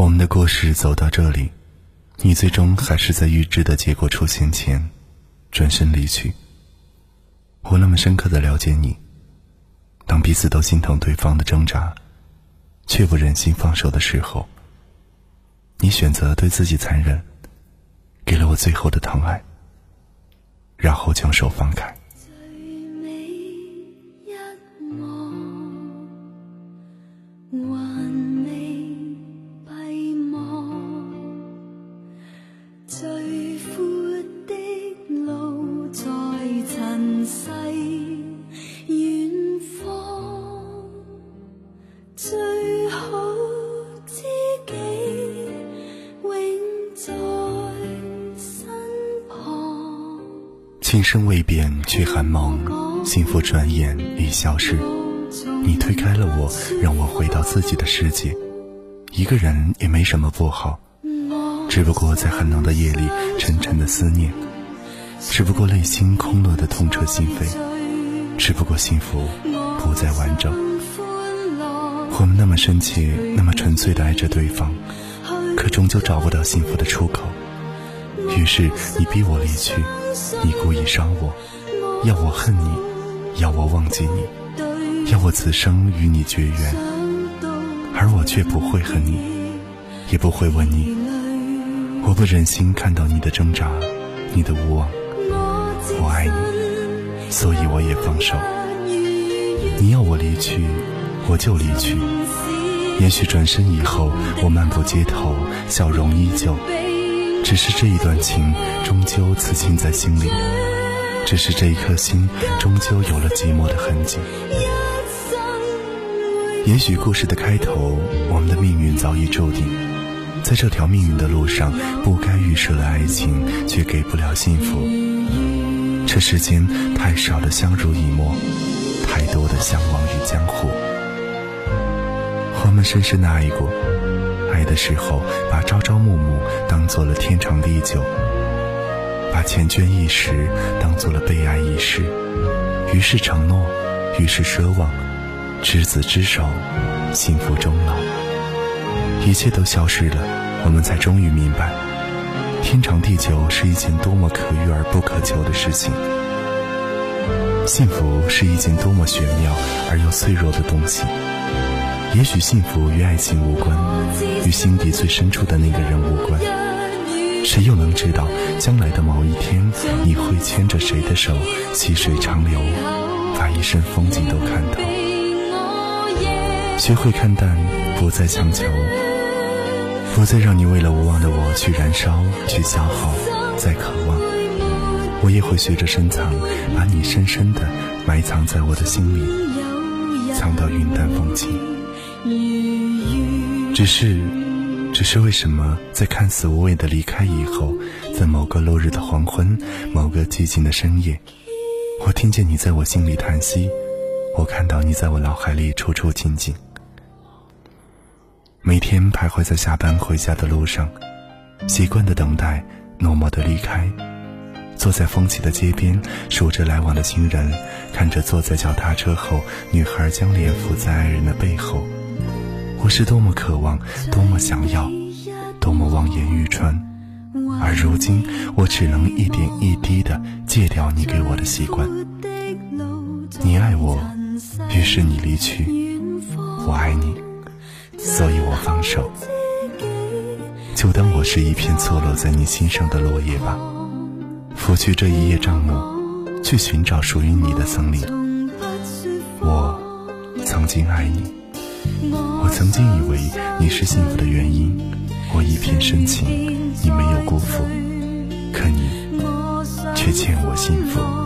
我们的故事走到这里，你最终还是在预知的结果出现前，转身离去。我那么深刻的了解你，当彼此都心疼对方的挣扎，却不忍心放手的时候，你选择对自己残忍，给了我最后的疼爱，然后将手放开。情深未变，却含梦；幸福转眼已消失。你推开了我，让我回到自己的世界。一个人也没什么不好，只不过在寒冷的夜里，沉沉的思念；只不过内心空落的痛彻心扉；只不过幸福不再完整。我们那么深切，那么纯粹的爱着对方，可终究找不到幸福的出口。于是你逼我离去。你故意伤我，要我恨你，要我忘记你，要我此生与你绝缘，而我却不会恨你，也不会问你。我不忍心看到你的挣扎，你的无望。我爱你，所以我也放手。你要我离去，我就离去。也许转身以后，我漫步街头，笑容依旧。只是这一段情，终究刺青在心里；只是这一颗心，终究有了寂寞的痕迹。也许故事的开头，我们的命运早已注定，在这条命运的路上，不该预设的爱情，却给不了幸福。这世间太少的相濡以沫，太多的相忘于江湖。我们深深的爱过。爱的时候，把朝朝暮暮当做了天长地久，把缱绻一时当做了被爱一世，于是承诺，于是奢望，执子之手，幸福终老。一切都消失了，我们才终于明白，天长地久是一件多么可遇而不可求的事情，幸福是一件多么玄妙而又脆弱的东西。也许幸福与爱情无关，与心底最深处的那个人无关。谁又能知道，将来的某一天，你会牵着谁的手，细水长流，把一生风景都看透。学会看淡，不再强求，不再让你为了无望的我去燃烧、去消耗、再渴望。我也会学着深藏，把你深深的埋藏在我的心里，藏到云淡风轻。只是，只是为什么在看似无谓的离开以后，在某个落日的黄昏，某个寂静的深夜，我听见你在我心里叹息，我看到你在我脑海里处处静静。每天徘徊在下班回家的路上，习惯的等待，默默的离开，坐在风起的街边，数着来往的行人，看着坐在脚踏车后女孩将脸伏在爱人的背后。我是多么渴望，多么想要，多么望眼欲穿，而如今我只能一点一滴的戒掉你给我的习惯。你爱我，于是你离去；我爱你，所以我放手。就当我是一片错落在你心上的落叶吧，拂去这一叶障目，去寻找属于你的森林。我曾经爱你。我曾经以为你是幸福的原因，我一片深情，你没有辜负，可你却欠我幸福。